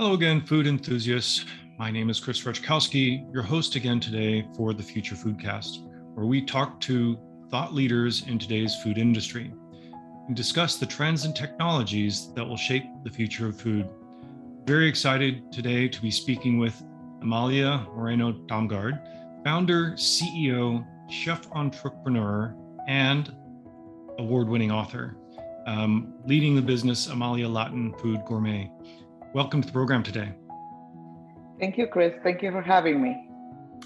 Hello again, food enthusiasts. My name is Chris Ruchkowski, your host again today for the Future Foodcast, where we talk to thought leaders in today's food industry and discuss the trends and technologies that will shape the future of food. Very excited today to be speaking with Amalia Moreno Damgaard, founder, CEO, chef entrepreneur, and award winning author, um, leading the business Amalia Latin Food Gourmet. Welcome to the program today. Thank you, Chris. Thank you for having me.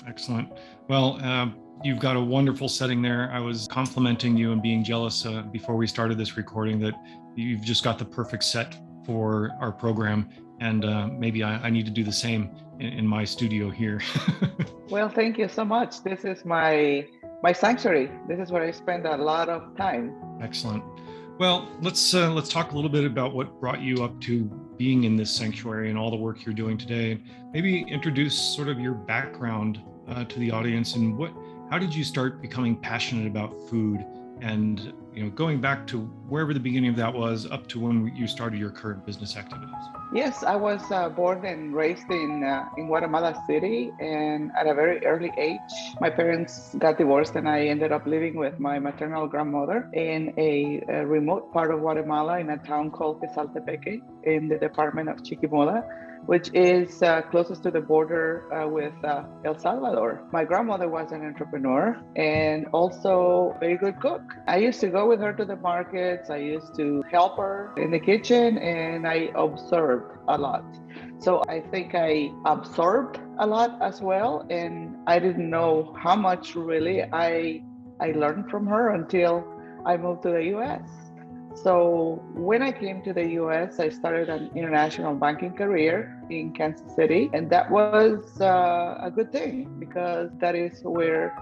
Excellent. Well, uh, you've got a wonderful setting there. I was complimenting you and being jealous uh, before we started this recording that you've just got the perfect set for our program. And uh, maybe I, I, need to do the same in, in my studio here. well, thank you so much. This is my my sanctuary. This is where I spend a lot of time. Excellent. Well, let's uh, let's talk a little bit about what brought you up to being in this sanctuary and all the work you're doing today. Maybe introduce sort of your background uh, to the audience and what how did you start becoming passionate about food and you know going back to wherever the beginning of that was up to when you started your current business activities. Yes, I was uh, born and raised in uh, in Guatemala City, and at a very early age, my parents got divorced, and I ended up living with my maternal grandmother in a, a remote part of Guatemala in a town called Quezaltepeque in the department of Chiquimula which is uh, closest to the border uh, with uh, El Salvador. My grandmother was an entrepreneur and also very good cook. I used to go with her to the markets. I used to help her in the kitchen and I observed a lot. So I think I absorbed a lot as well and I didn't know how much really I I learned from her until I moved to the US. So when I came to the US, I started an international banking career in Kansas City. And that was uh, a good thing because that is where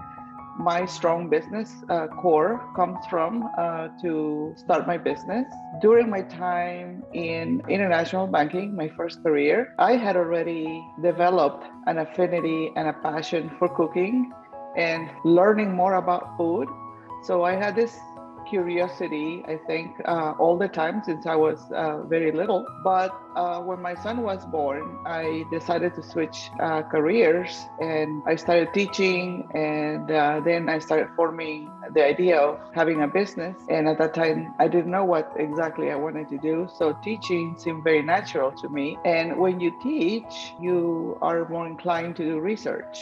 my strong business uh, core comes from uh, to start my business. During my time in international banking, my first career, I had already developed an affinity and a passion for cooking and learning more about food. So I had this curiosity, I think, uh, all the time since I was uh, very little. But uh, when my son was born, I decided to switch uh, careers and I started teaching. And uh, then I started forming the idea of having a business. And at that time, I didn't know what exactly I wanted to do. So teaching seemed very natural to me. And when you teach, you are more inclined to do research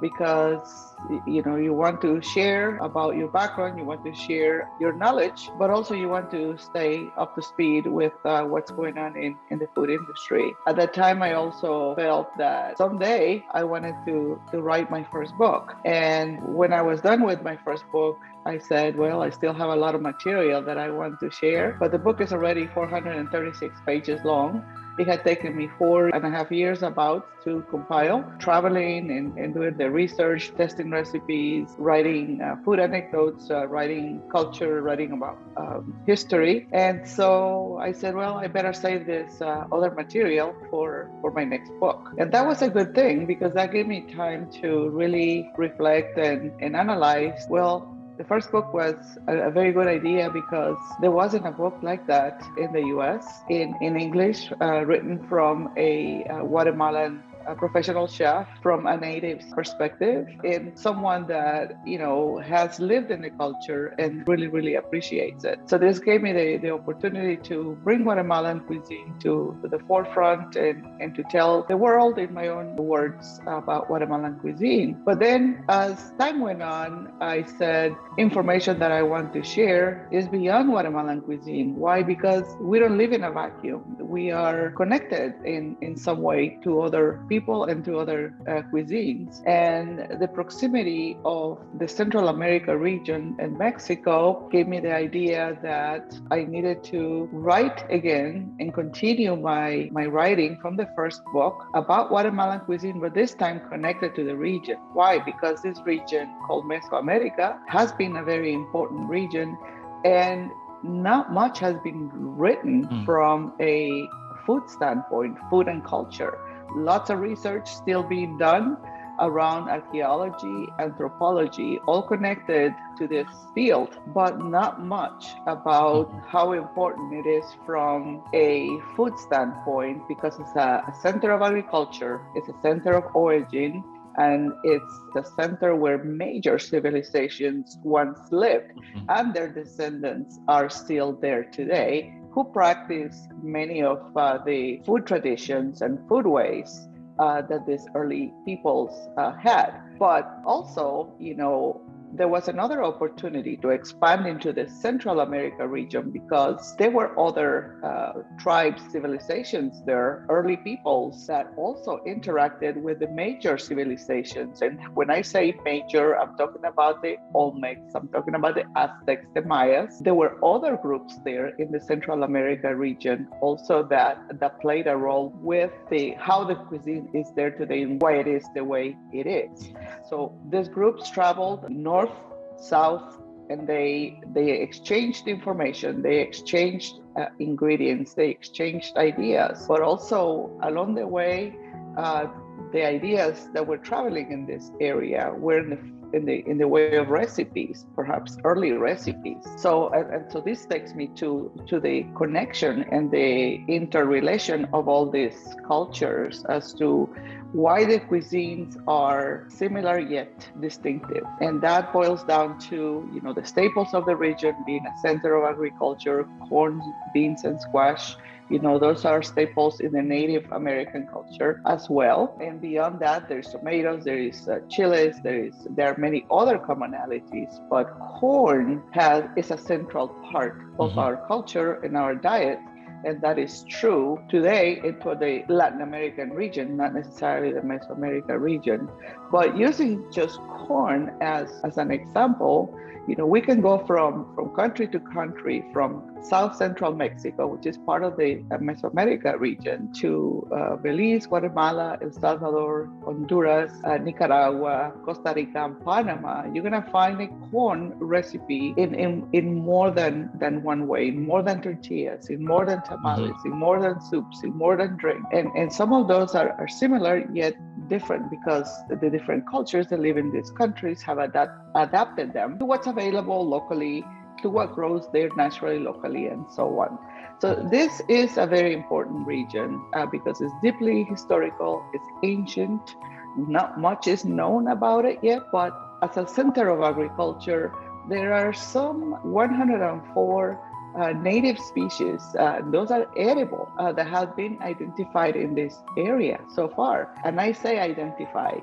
because you know you want to share about your background you want to share your knowledge but also you want to stay up to speed with uh, what's going on in, in the food industry at that time i also felt that someday i wanted to to write my first book and when i was done with my first book I said, well, I still have a lot of material that I want to share, but the book is already 436 pages long. It had taken me four and a half years about to compile, traveling and, and doing the research, testing recipes, writing uh, food anecdotes, uh, writing culture, writing about um, history. And so I said, well, I better save this uh, other material for, for my next book. And that was a good thing because that gave me time to really reflect and, and analyze, well, the first book was a, a, very good idea because there wasn't a book like that in the US in, in English, uh, written from a, a Guatemalan a professional chef from a native perspective and someone that you know has lived in the culture and really really appreciates it. So this gave me the, the opportunity to bring guatemalan cuisine to, to the forefront and, and to tell the world in my own words about guatemalan cuisine. But then as time went on i said information that i want to share is beyond guatemalan cuisine. Why? Because we don't live in a vacuum. We are connected in in some way to other people people and to other uh, cuisines. And the proximity of the Central America region and Mexico gave me the idea that I needed to write again and continue my, my writing from the first book about Guatemalan cuisine, but this time connected to the region. Why? Because this region called Mesoamerica has been a very important region and not much has been written mm. from a food standpoint, food and culture lots of research still being done around archaeology, anthropology, all connected to this field, but not much about mm-hmm. how important it is from a food standpoint because it's a, a center of agriculture, it's a center of origin, and it's the center where major civilizations once lived, mm-hmm. and their descendants are still there today, who practice many of uh, the food traditions and food ways uh, that these early peoples uh, had. But also, you know, there was another opportunity to expand into the Central America region because there were other uh, tribes, civilizations there, early peoples that also interacted with the major civilizations. And when I say major, I'm talking about the Olmecs, I'm talking about the Aztecs, the Mayas. There were other groups there in the Central America region also that, that played a role with the how the cuisine is there today and why it is the way it is. So these groups traveled north north, south, and they they exchanged information, they exchanged uh, ingredients, they exchanged ideas, but also along the way, uh, the ideas that were traveling in this area were in the in the in the way of recipes, perhaps early recipes. So and, and, so this takes me to to the connection and the interrelation of all these cultures as to why the cuisines are similar yet distinctive. And that boils down to, you know, the staples of the region being a center of agriculture, corn, beans, and squash. You know, those are staples in the Native American culture as well. And beyond that, there's tomatoes, there is uh, chiles, there is there are many other commonalities. But corn has is a central part of mm-hmm. our culture and our diet and that is true today for the Latin American region, not necessarily the Mesoamerica region. But using just corn as, as an example, you know, we can go from, from country to country, from South Central Mexico, which is part of the uh, Mesoamerica region, to uh, Belize, Guatemala, El Salvador, Honduras, uh, Nicaragua, Costa Rica, and Panama, you're going to find a corn recipe in, in, in more than, than one way, in more than tortillas, in more than tamales, mm-hmm. in more than soups, in more than drink. And, and some of those are, are similar, yet different because the different cultures that live in these countries have adapt, adapted them to what's available locally, to what grows there naturally, locally, and so on. So this is a very important region uh, because it's deeply historical, it's ancient, not much is known about it yet, but as a center of agriculture, there are some 104 uh, native species, uh, those are edible, uh, that have been identified in this area so far. And I say identified,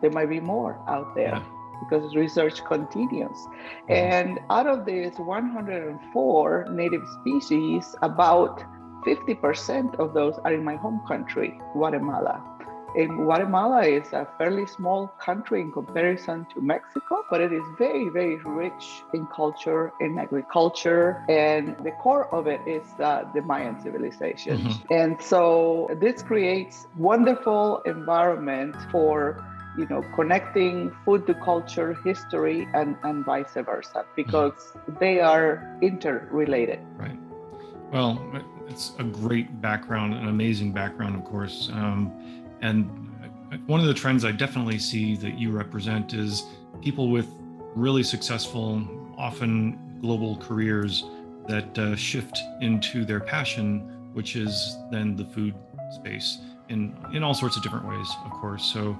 there might be more out there. Yeah. Because research continues. Mm-hmm. And out of these 104 native species, about 50% of those are in my home country, Guatemala. And Guatemala is a fairly small country in comparison to Mexico, but it is very, very rich in culture, in agriculture, and the core of it is uh, the Mayan civilization. Mm-hmm. And so this creates wonderful environment for you know connecting food to culture history and and vice versa because mm-hmm. they are interrelated right well it's a great background an amazing background of course um, and one of the trends I definitely see that you represent is people with really successful, often global careers that uh, shift into their passion, which is then the food space in in all sorts of different ways, of course. So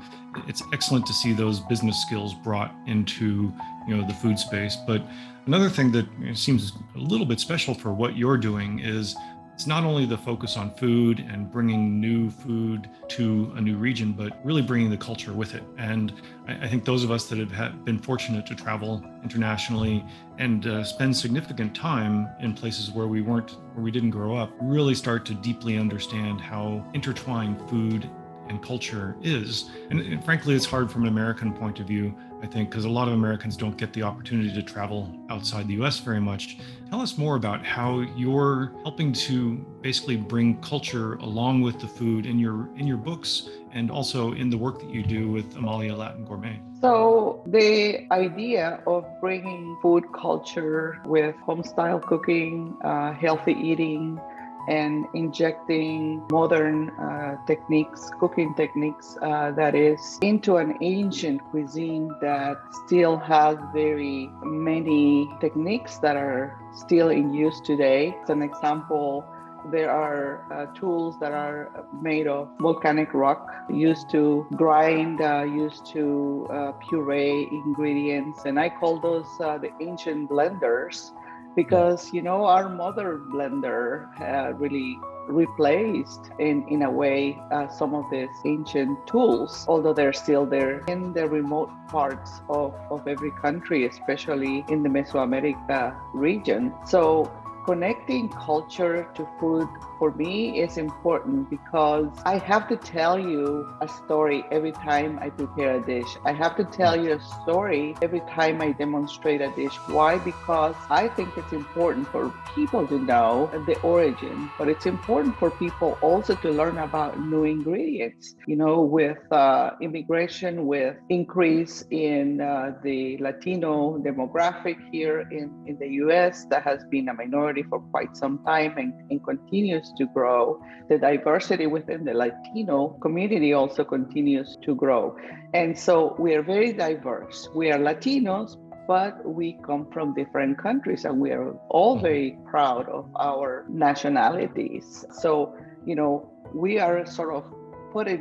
it's excellent to see those business skills brought into you know the food space. But another thing that seems a little bit special for what you're doing is it's not only the focus on food and bringing new food to a new region, but really bringing the culture with it. And I, think those of us that have been fortunate to travel internationally and uh, spend significant time in places where we weren't, where we didn't grow up, really start to deeply understand how intertwined food and culture is. And, and frankly, it's hard from an American point of view I think, because a lot of Americans don't get the opportunity to travel outside the US very much. Tell us more about how you're helping to basically bring culture along with the food in your in your books and also in the work that you do with Amalia Latin Gourmet. So the idea of bringing food culture with home style cooking, uh, healthy eating, and injecting modern uh, techniques, cooking techniques uh, that is into an ancient cuisine that still has very many techniques that are still in use today. As an example, there are uh, tools that are made of volcanic rock used to grind, uh, used to uh, puree ingredients. And I call those uh, the ancient blenders because, you know, our mother blender uh, really replaced in, in a way uh, some of these ancient tools, although they're still there in the remote parts of, of every country, especially in the Mesoamerica region. So connecting culture to food for me is important because I have to tell you a story every time I prepare a dish. I have to tell you a story every time I demonstrate a dish. Why? Because I think it's important for people to know the origin, but it's important for people also to learn about new ingredients. You know, with uh, immigration, with increase in uh, the Latino demographic here in, in the US that has been a minority for quite some time and, and continues to grow. The diversity within the Latino community also continues to grow. And so we are very diverse. We are Latinos, but we come from different countries and we are all mm-hmm. very proud of our nationalities. So, you know, we are sort of put it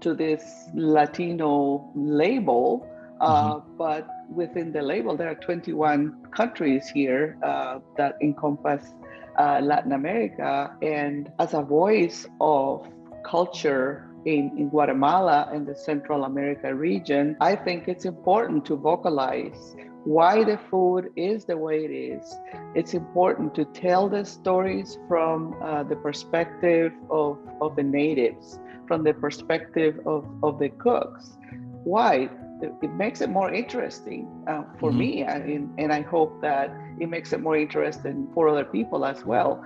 to this Latino label, uh, mm-hmm. but within the label, there are 21 countries here uh, that encompass uh, Latin America. And as a voice of culture in, in Guatemala and the Central America region, I think it's important to vocalize why the food is the way it is. It's important to tell the stories from uh, the perspective of, of the natives, from the perspective of, of the cooks. Why? It makes it more interesting uh, for mm-hmm. me and, and i hope that it makes it more interesting for other people as well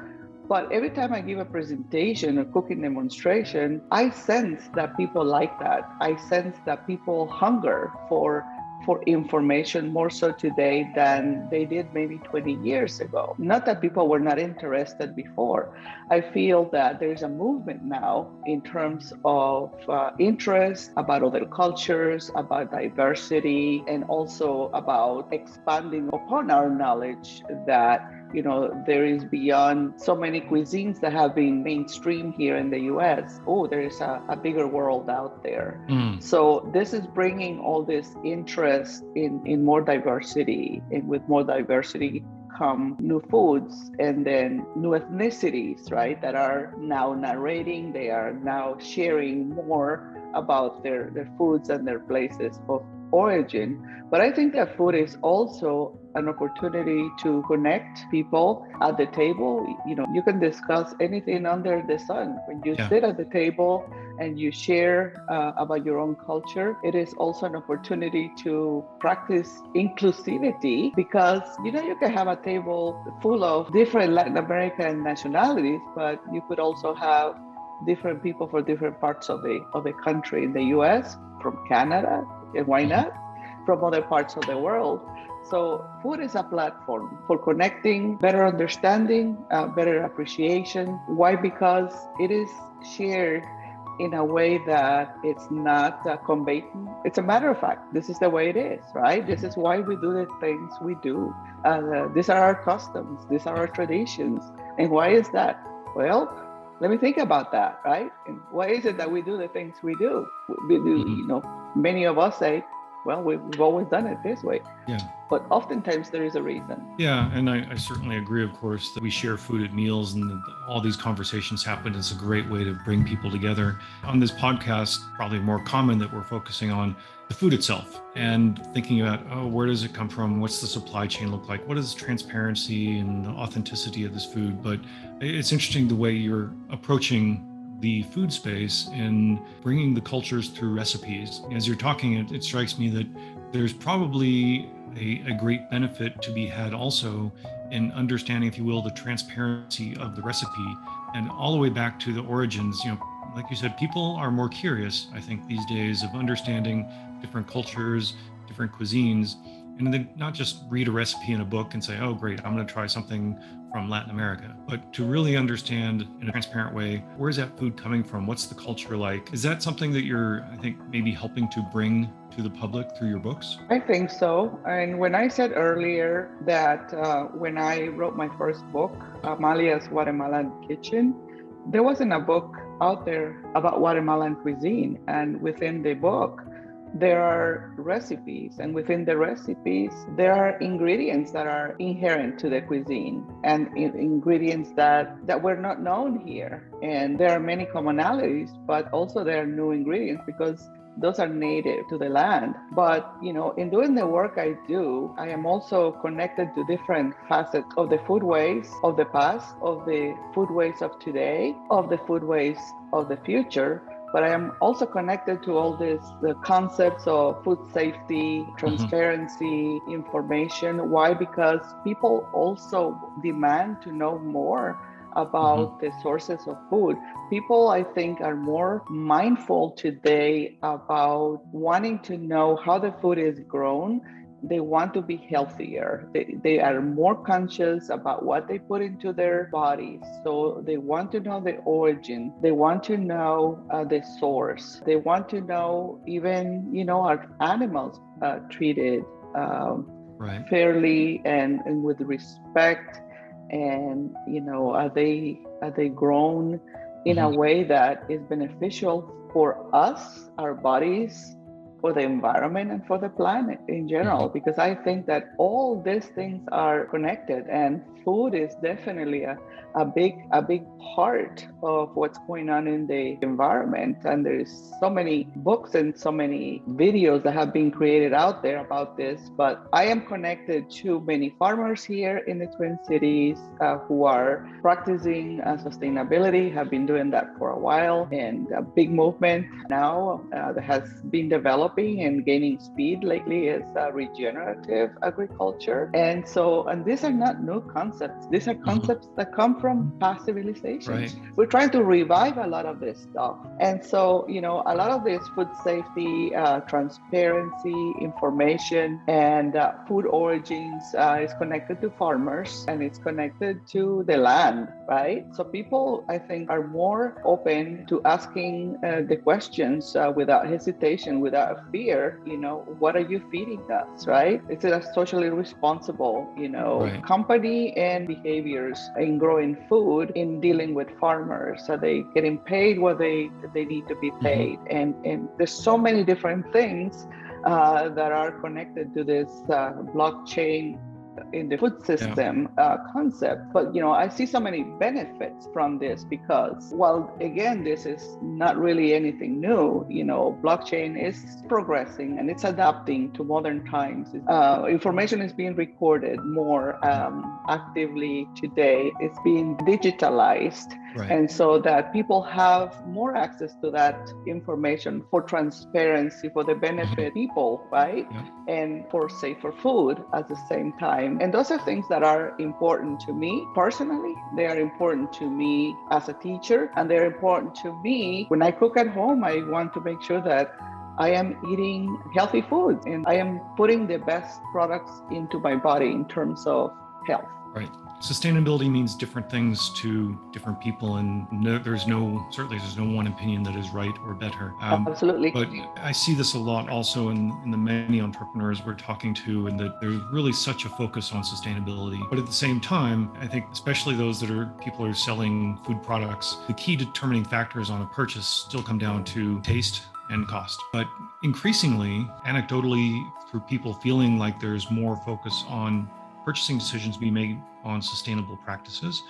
but every time i give a presentation or cooking demonstration i sense that people like that i sense that people hunger for for information more so today than they did maybe 20 years ago. Not that people were not interested before. I feel that there's a movement now in terms of uh, interest about other cultures, about diversity, and also about expanding upon our knowledge that you know, there is beyond so many cuisines that have been mainstream here in the US. Oh, there is a, a bigger world out there. Mm. So this is bringing all this interest in, in more diversity. And with more diversity come new foods and then new ethnicities, right, that are now narrating, they are now sharing more about their, their foods and their places of origin. But I think that food is also an opportunity to connect people at the table. You know, you can discuss anything under the sun. When you yeah. sit at the table and you share uh, about your own culture, it is also an opportunity to practice inclusivity because, you know, you can have a table full of different Latin American nationalities, but you could also have different people from different parts of the of the country in the US, from Canada, and why not? From other parts of the world. So, food is a platform for connecting, better understanding, uh, better appreciation. Why? Because it is shared in a way that it's not uh. It's a matter of fact. This is the way it is, right? This is why we do the things we do. Uh, these are our customs. These are our traditions. And why is that? Well, let me think about that, right? And why is it that we do the things we do? We do, mm-hmm. you know, many of us say, well, we've, we've always done it this way. Yeah. But oftentimes there is a reason. Yeah. And I, I certainly agree, of course, that we share food at meals and all these conversations happen. It's a great way to bring people together. On this podcast, probably more common that we're focusing on the food itself and thinking about, oh, where does it come from? What's the supply chain look like? What is the transparency and the authenticity of this food? But it's interesting the way you're approaching the food space and bringing the cultures through recipes. As you're talking, it, it strikes me that there's probably a, a, great benefit to be had also in understanding, if you will, the transparency of the recipe and all the way back to the origins. You know, like you said, people are more curious, I think, these days of understanding different cultures, different cuisines. And then not just read a recipe in a book and say, oh, great, I'm going to try something from Latin America, but to really understand in a transparent way where's that food coming from? What's the culture like? Is that something that you're, I think, maybe helping to bring to the public through your books? I think so. And when I said earlier that uh, when I wrote my first book, Amalia's Guatemalan Kitchen, there wasn't a book out there about Guatemalan cuisine. And within the book, there are recipes and within the recipes there are ingredients that are inherent to the cuisine and ingredients that that were not known here. And there are many commonalities but also there are new ingredients because those are native to the land. But you know in doing the work i do i am also connected to different facets of the foodways of the past of the foodways of today of the foodways of the future but I am also connected to all these the concepts of food safety, mm-hmm. transparency, mm-hmm. information. Why? Because people also demand to know more about mm-hmm. the sources of food. People, I think, are more mindful today about wanting to know how the food is grown they want to be healthier. They, they are more conscious about what they put into their bodies. So they want to know the origin. They want to know uh, the source. They want to know even, you know, are animals uh, treated um, right. fairly and, and with respect? And, you know, are they, are they grown in mm-hmm. a way that is beneficial for us, our bodies, for the environment and for the planet in general mm-hmm. because i think that all these things are connected and food is definitely a, a big a big part of what's going on in the environment and there's so many books and so many videos that have been created out there about this but i am connected to many farmers here in the twin cities uh, who are practicing uh, sustainability have been doing that for a while and a big movement now uh, that has been developing and gaining speed lately is uh, regenerative agriculture and so and these are not new concepts these are mm-hmm. concepts that come from past civilizations. Right. We're trying to revive a lot of this stuff. And so, you know, a lot of this food safety, uh, transparency, information, and uh, food origins uh, is connected to farmers and it's connected to the land, right? So people, I think, are more open to asking uh, the questions uh, without hesitation, without fear. You know, what are you feeding us, right? Is it a socially responsible, you know, right. company and behaviors in growing food? food in dealing with farmers. Are they getting paid what they they need to be mm-hmm. paid? Mm-hmm. And and there's so many different things uh, that are connected to this uh, blockchain in the food system yeah. uh, concept. But you know, I see so many benefits from this because, well, again, this is not really anything new. You know, blockchain is progressing and it's adapting to modern times. Uh, information is being recorded more um, actively today. It's being digitalized Right. And so that people have more access to that information for transparency, for the benefit mm-hmm. people, right? Yeah. And for safer food at the same time. And those are things that are important to me personally. They are important to me as a teacher, and they're important to me when I cook at home. I want to make sure that I am eating healthy foods and I am putting the best products into my body in terms of health. Right sustainability means different things to different people and no, there's no certainly there's no one opinion that is right or better um, absolutely but i see this a lot also in, in the many entrepreneurs we're talking to and that there's really such a focus on sustainability but at the same time i think especially those that are people are selling food products the key determining factors on a purchase still come down to taste and cost. But increasingly, anecdotally, through people feeling like there's more focus on purchasing decisions be made on sustainable practices,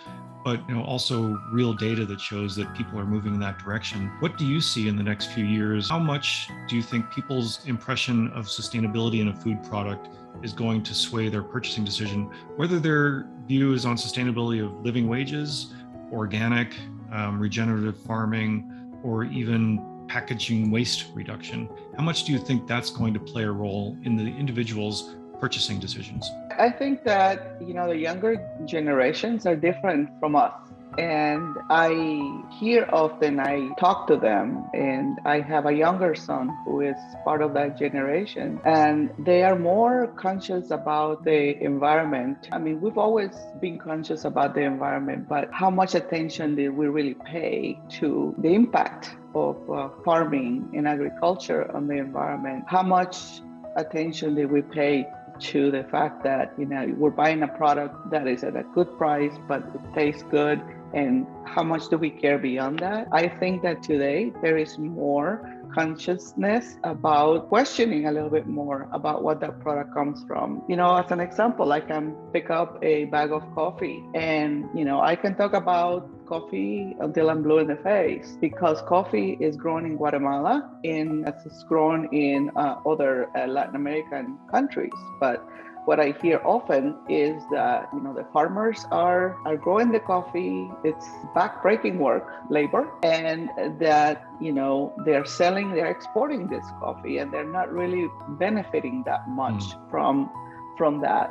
but you know also real data that shows that people are moving in that direction. What do you see in the next few years? How much do you think people's impression of sustainability in a food product is going to sway their purchasing decision, whether their view is on sustainability of living wages, organic, um, regenerative farming, or even packaging waste reduction? How much do you think that's going to play a role in the individual's purchasing decisions? I think that, you know, the younger generations are different from us. and I hear often, I talk to them, and I have a younger son who is part of that generation, and they are more conscious about the environment. I mean, we've always been conscious about the environment, but how much attention did we really pay to the impact of uh, farming and agriculture on the environment? How much attention did we pay to the fact that you know we're buying a product that is at a good price but it tastes good and how much do we care beyond that? I think that today there is more consciousness about questioning a little bit more about what that product comes from. You know as an example i can pick up a bag of coffee and you know i can talk about coffee until I'm blue in the face because coffee is grown in Guatemala and it's grown in uh, other uh, Latin American countries. But what I hear often is that you know the farmers are are growing the coffee. It's backbreaking work, labor, and that you know they're selling, they're exporting this coffee, and they're not really benefiting that much mm. from from that.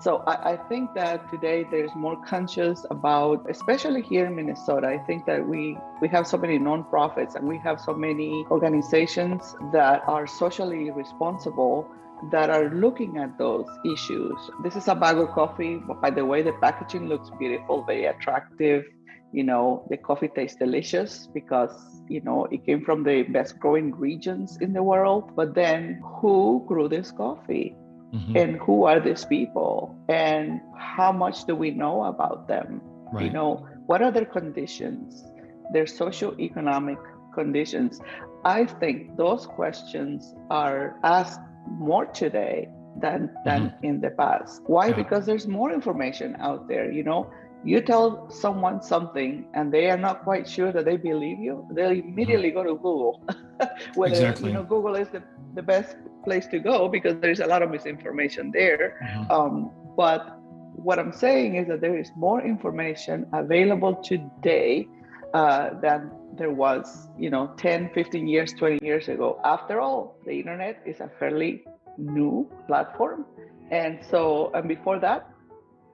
So I, I, think that today there's more conscious about, especially here in Minnesota. I think that we we have so many nonprofits and we have so many organizations that are socially responsible that are looking at those issues. This is a bag of coffee. By the way, the packaging looks beautiful, very attractive. You know, the coffee tastes delicious because, you know, it came from the best growing regions in the world. But then who grew this coffee? Mm-hmm. And who are these people? And how much do we know about them? Right. You know, what are their conditions? Their socioeconomic conditions. I think those questions are asked more today than than mm-hmm. in the past. Why? Yeah. Because there's more information out there. You know, you tell someone something and they are not quite sure that they believe you, they'll immediately go to Google. Whether exactly. you know Google is the, the best place to go because there's a lot of misinformation there. Mm-hmm. Um, but what I'm saying is that there is more information available today uh, than there was, you know, 10, 15 years, 20 years ago. After all, the internet is a fairly new platform. And so, and before that,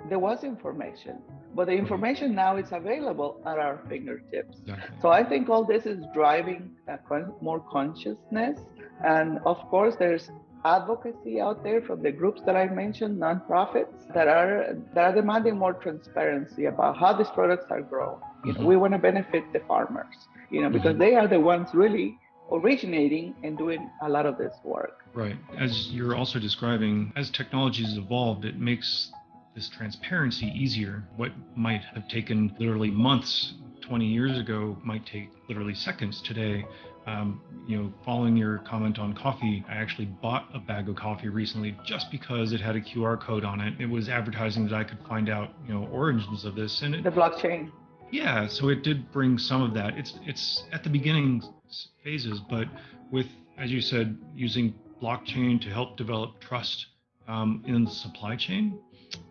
there was information, but the information now is available at our fingertips. So I think all this is driving con- more consciousness. And of course, there's advocacy out there from the groups that I mentioned, nonprofits that are that are demanding more transparency about how these products are grown. You know, mm-hmm. we want to benefit the farmers, you know, because mm-hmm. they are the ones really originating and doing a lot of this work. Right. As you're also describing, as technology has evolved, it makes this transparency easier. What might have taken literally months 20 years ago might take literally seconds today. Um, you know, following your comment on coffee, I actually bought a bag of coffee recently just because it had a QR code on it. It was advertising that I could find out, you know, origins of this and it, the blockchain. Yeah, so it did bring some of that. It's it's at the beginning phases, but with as you said, using blockchain to help develop trust um, in the supply chain,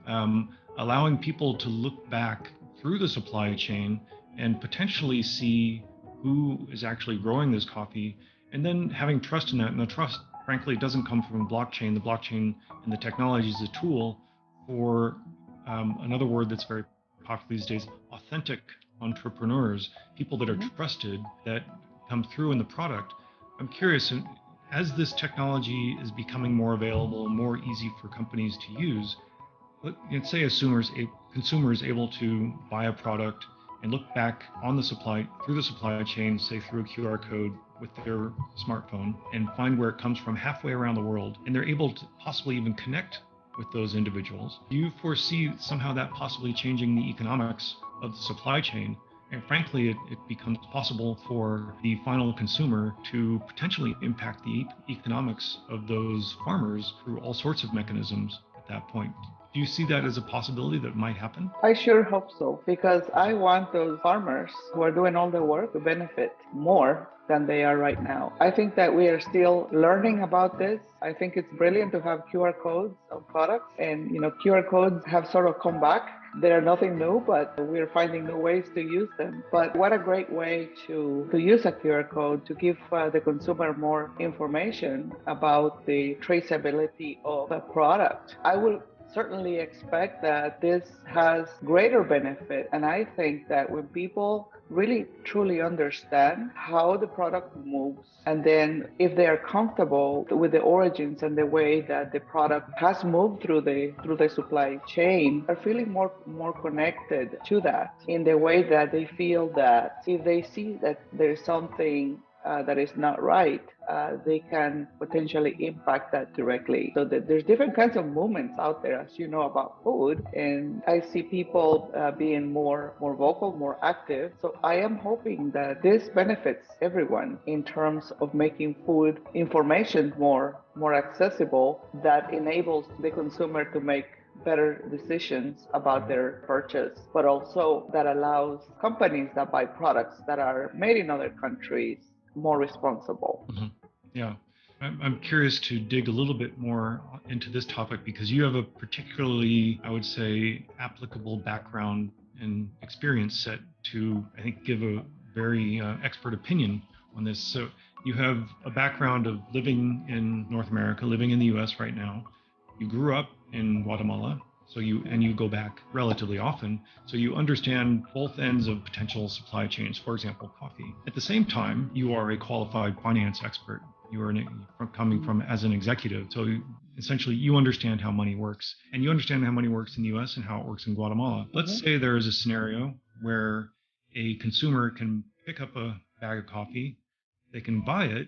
um, allowing people to look back through the supply chain and potentially see who is actually growing this coffee, and then having trust in that. And the trust, frankly, doesn't come from blockchain. The blockchain and the technology is a tool for um, another word that's very popular these days authentic entrepreneurs, people that are mm-hmm. trusted, that come through in the product. I'm curious, as this technology is becoming more available, more easy for companies to use, let's say a consumer, is able to buy a product and look back on the supply through the supply chain, say through a QR code with their smartphone, and find where it comes from halfway around the world, and they're able to possibly even connect with those individuals. Do you foresee somehow that possibly changing the economics of the supply chain? And frankly, it, it becomes possible for the final consumer to potentially impact the economics of those farmers through all sorts of mechanisms at that point. Do you see that as a possibility that might happen? I sure hope so because I want those farmers who are doing all the work to benefit more than they are right now. I think that we are still learning about this. I think it's brilliant to have QR codes of products and you know QR codes have sort of come back. They're nothing new, but we're finding new ways to use them. But what a great way to, to use a QR code to give uh, the consumer more information about the traceability of a product. I will certainly expect that this has greater benefit. And I think that when people really truly understand how the product moves and then if they are comfortable with the origins and the way that the product has moved through the through the supply chain are feeling more more connected to that in the way that they feel that if they see that there's something uh, that is not right, uh, they can potentially impact that directly. So there's different kinds of movements out there, as you know, about food, and I see people uh, being more more vocal, more active. So I am hoping that this benefits everyone in terms of making food information more more accessible. That enables the consumer to make better decisions about their purchase, but also that allows companies that buy products that are made in other countries more responsible. Mm-hmm. Yeah. I'm curious to dig a little bit more into this topic because you have a particularly, I would say, applicable background and experience set to, I think, give a very uh, expert opinion on this. So you have a background of living in North America, living in the US right now. You grew up in Guatemala, so you and you go back relatively often. So you understand both ends of potential supply chains for example coffee. At the same time you are a qualified finance expert. You are an, coming from as an executive. So essentially you understand how money works. And you understand how money works in the us and how it works in guatemala. Let's mm-hmm. say there is a scenario where a consumer can pick up a bag of coffee. They can buy it.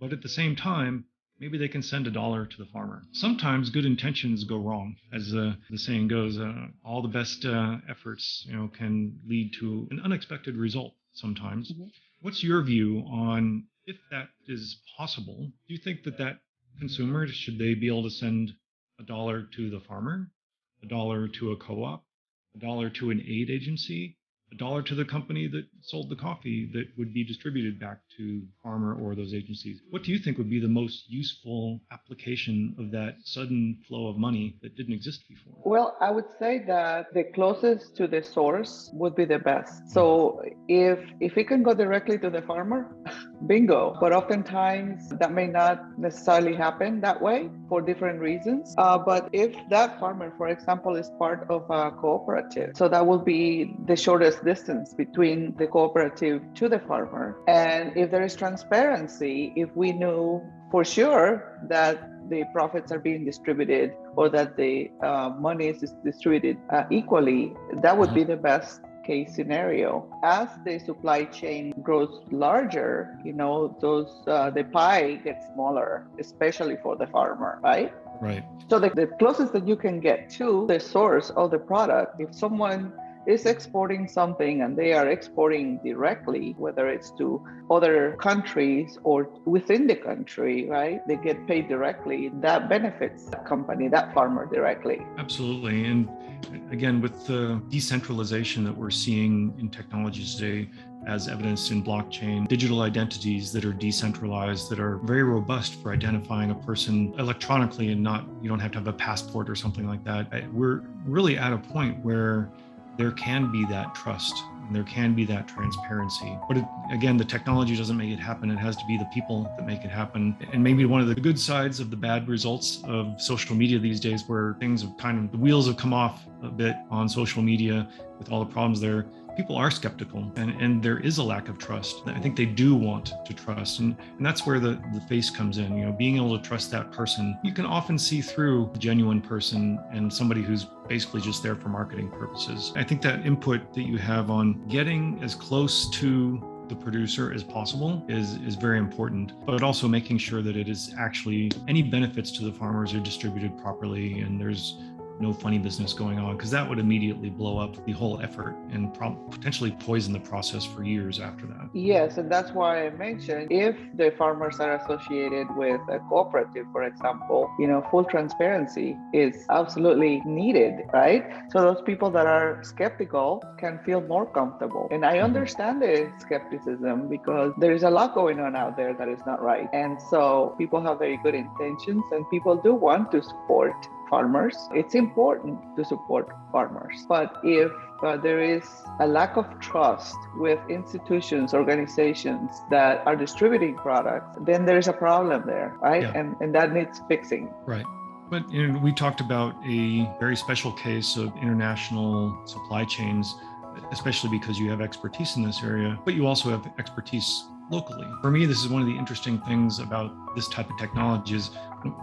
But at the same time maybe they can send a dollar to the farmer. Sometimes good intentions go wrong, as uh, the saying goes. Uh, all the best uh, efforts, you know, can lead to an unexpected result. Sometimes. Mm-hmm. What's your view on if that is possible? Do you think that that consumer should they be able to send a dollar to the farmer, a dollar to a co-op, a dollar to an aid agency, a dollar to the company that sold the coffee that would be distributed back to farmer or those agencies. What do you think would be the most useful application of that sudden flow of money that didn't exist before? Well, I would say that the closest to the source would be the best. So if if it can go directly to the farmer, bingo. But oftentimes that may not necessarily happen that way for different reasons. Uh, but if that farmer, for example, is part of a cooperative, so that will be the shortest distance between the cooperative to the farmer. And if there is transparency, if we knew for sure that the profits are being distributed or that the uh, money is distributed uh, equally, that would be the best case scenario. As the supply chain grows larger, you know, those uh, the pie gets smaller, especially for the farmer, right? Right. So the, the closest that you can get to the source of the product, if someone is exporting something and they are exporting directly, whether it's to other countries or within the country, right? They get paid directly. That benefits that company, that farmer directly. Absolutely. And again, with the decentralization that we're seeing in technologies today, as evidenced in blockchain, digital identities that are decentralized, that are very robust for identifying a person electronically and not, you don't have to have a passport or something like that. We're really at a point where there can be that trust and there can be that transparency. But it, again, the technology doesn't make it happen. It has to be the people that make it happen. And maybe one of the good sides of the bad results of social media these days, where things have kind of, the wheels have come off a bit on social media with all the problems there people are skeptical and, and there is a lack of trust. I think they do want to trust. And, and that's where the, the face comes in, you know, being able to trust that person. You can often see through a genuine person and somebody who's basically just there for marketing purposes. I think that input that you have on getting as close to the producer as possible is is very important but also making sure that it is actually any benefits to the farmers are distributed properly and there's no funny business going on because that would immediately blow up the whole effort and pro- potentially poison the process for years after that. Yes, and that's why I mentioned if the farmers are associated with a cooperative, for example, you know, full transparency is absolutely needed, right? So those people that are skeptical can feel more comfortable. And I mm-hmm. understand the skepticism because there is a lot going on out there that is not right. And so people have very good intentions and people do want to support farmers. It's important to support farmers. But if uh, there is a lack of trust with institutions, organizations that are distributing products, then there's a problem there, right? Yeah. And, and that needs fixing. Right. But you know, we talked about a very special case of international supply chains, especially because you have expertise in this area, but you also have expertise locally. For me, this is one of the interesting things about this type of technology is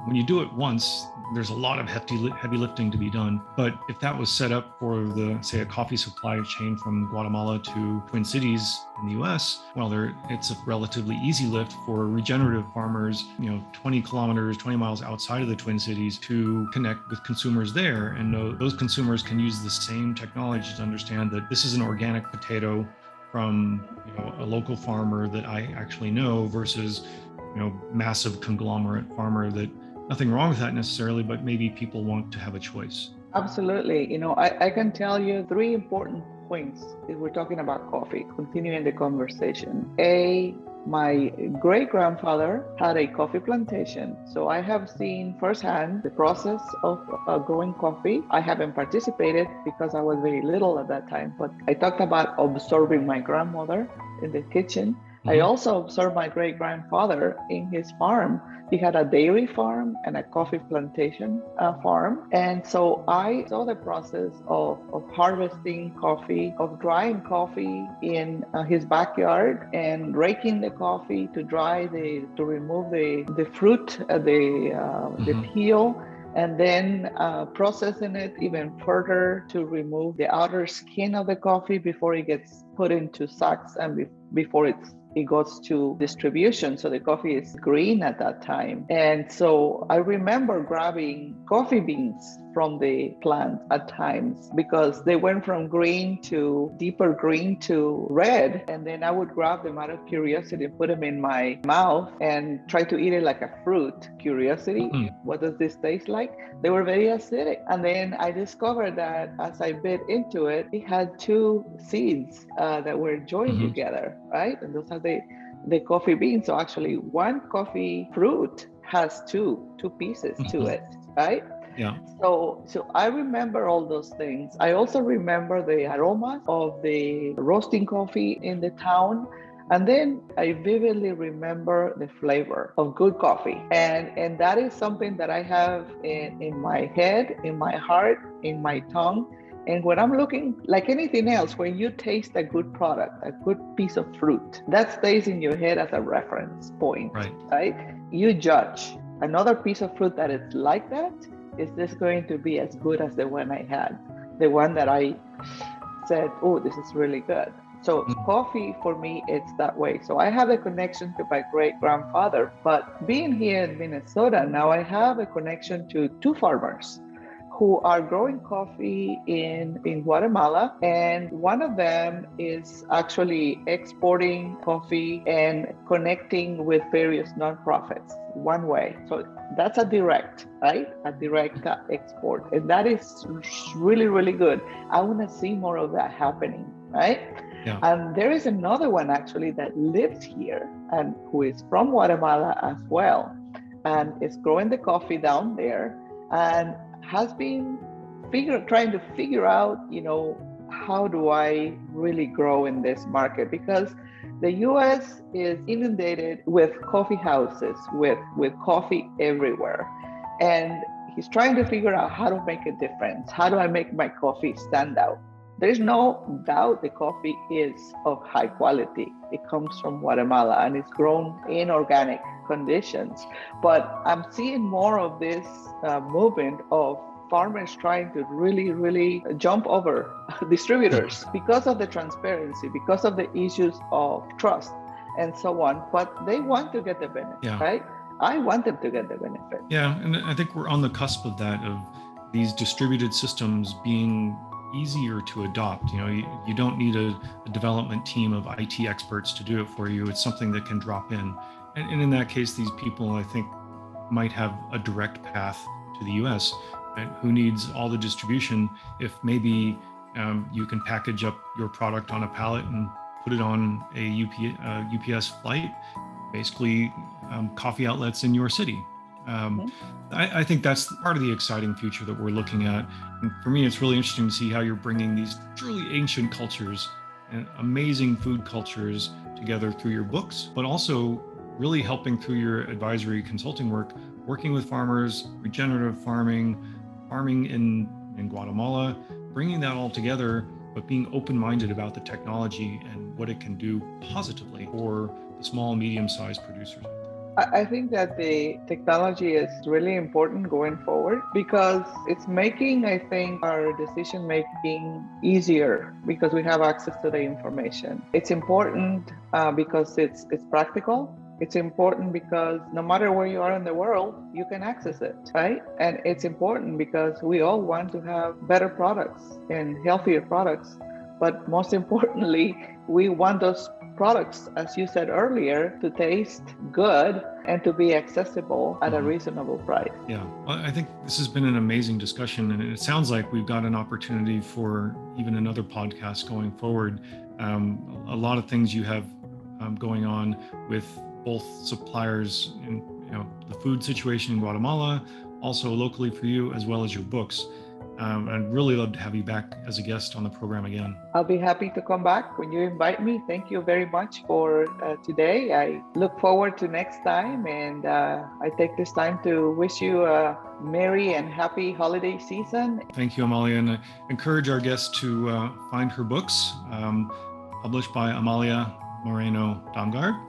when you do it once, there's a lot of hefty heavy lifting to be done. But if that was set up for the say a coffee supply chain from Guatemala to Twin Cities in the U.S., well, it's a relatively easy lift for regenerative farmers, you know, 20 kilometers, 20 miles outside of the Twin Cities to connect with consumers there, and know those consumers can use the same technology to understand that this is an organic potato from you know a local farmer that I actually know versus you know massive conglomerate farmer that nothing wrong with that necessarily, but maybe people want to have a choice. Absolutely. You know, I, I can tell you three important points if we're talking about coffee, continuing the conversation. A, my great grandfather had a coffee plantation. So I have seen firsthand the process of uh, growing coffee. I haven't participated because I was very little at that time, but I talked about observing my grandmother in the kitchen. Mm-hmm. I also observed my great grandfather in his farm he had a dairy farm and a coffee plantation uh, farm. And so I saw the process of, of harvesting coffee, of drying coffee in uh, his backyard and raking the coffee to dry the, to remove the, the fruit, uh, the, mm-hmm. the peel and then uh, processing it even further to remove the outer skin of the coffee before it gets put into sacks and be- before it's it goes to distribution. So the coffee is green at that time. And so I remember grabbing coffee beans from the plant at times because they went from green to deeper green to red. And then I would grab them out of curiosity and put them in my mouth and try to eat it like a fruit. Curiosity, mm. what does this taste like? They were very acidic. And then I discovered that as I bit into it, it had two seeds uh, that were joined mm-hmm. together, right? And those are the the coffee beans. So actually, one coffee fruit has two two pieces mm-hmm. to it, right? Yeah. So so I remember all those things. I also remember the aroma of the roasting coffee in the town. And then I vividly remember the flavor of good coffee. And and that is something that I have in, in my head, in my heart, in my tongue. And when I'm looking, like anything else, when you taste a good product, a good piece of fruit, that stays in your head as a reference point, right? right? You judge another piece of fruit that is like that is this going to be as good as the one I had? The one that I said, oh, this is really good. So mm-hmm. coffee for me, it's that way. So I have a connection to my great grandfather, but being here in Minnesota now, I have a connection to two farmers who are growing coffee in, in Guatemala. And one of them is actually exporting coffee and connecting with various nonprofits one way. So that's a direct, right? A direct export. And that is really, really good. I want to see more of that happening, right? Yeah. And there is another one actually that lives here and who is from Guatemala as well and is growing the coffee down there. And has been figure trying to figure out, you know, how do I really grow in this market? Because the US is inundated with coffee houses, with, with coffee everywhere. And he's trying to figure out how to make a difference. How do I make my coffee stand out? There's no doubt the coffee is of high quality. It comes from Guatemala and it's grown in organic conditions. But I'm seeing more of this uh, movement of farmers trying to really, really jump over distributors because of the transparency, because of the issues of trust and so on. But they want to get the benefit, yeah. right? I want them to get the benefit. Yeah, and I think we're on the cusp of that, of these distributed systems being easier to adopt. You know, you, you don't need a, a, development team of IT experts to do it for you. It's something that can drop in. And, and in that case, these people, I think, might have a direct path to the US. Right? Who needs all the distribution if maybe um, you can package up your product on a pallet and put it on a UP, uh, UPS flight, basically um, coffee outlets in your city. Um. I, I, think that's part of the exciting future that we're looking at. And for me, it's really interesting to see how you're bringing these truly ancient cultures and amazing food cultures together through your books, but also really helping through your advisory consulting work working with farmers, regenerative farming, farming in, in Guatemala, bringing that all together, but being open minded about the technology and what it can do positively for the small, medium sized producers. I think that the technology is really important going forward because it's making, I think, our decision making easier because we have access to the information. It's important uh, because it's it's practical. It's important because no matter where you are in the world, you can access it, right? And it's important because we all want to have better products and healthier products. But most importantly, we want those products, as you said earlier, to taste good and to be accessible at a mm-hmm. reasonable price. Yeah, well, I think this has been an amazing discussion, and it sounds like we've got an opportunity for even another podcast going forward. Um, a lot of things you have um, going on with both suppliers and you know the food situation in Guatemala, also locally for you, as well as your books. Um, I'd really love to have you back as a guest on the program again. I'll be happy to come back when you invite me. Thank you very much for uh, today. I look forward to next time, and uh, I take this time to wish you a merry and happy holiday season. Thank you, Amalia, and I encourage our guests to uh, find her books um, published by Amalia Moreno Damgaard,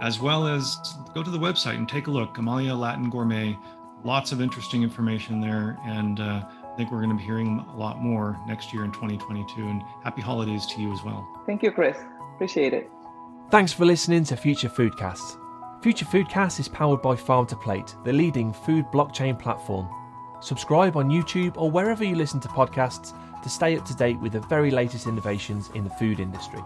as well as go to the website and take a look. Amalia Latin Gourmet, lots of interesting information there, and uh, I think we're going to be hearing a lot more next year in 2022. And happy holidays to you as well. Thank you, Chris. Appreciate it. Thanks for listening to Future Foodcast. Future Foodcast is powered by Farm to Plate, the leading food blockchain platform. Subscribe on YouTube or wherever you listen to podcasts to stay up to date with the very latest innovations in the food industry.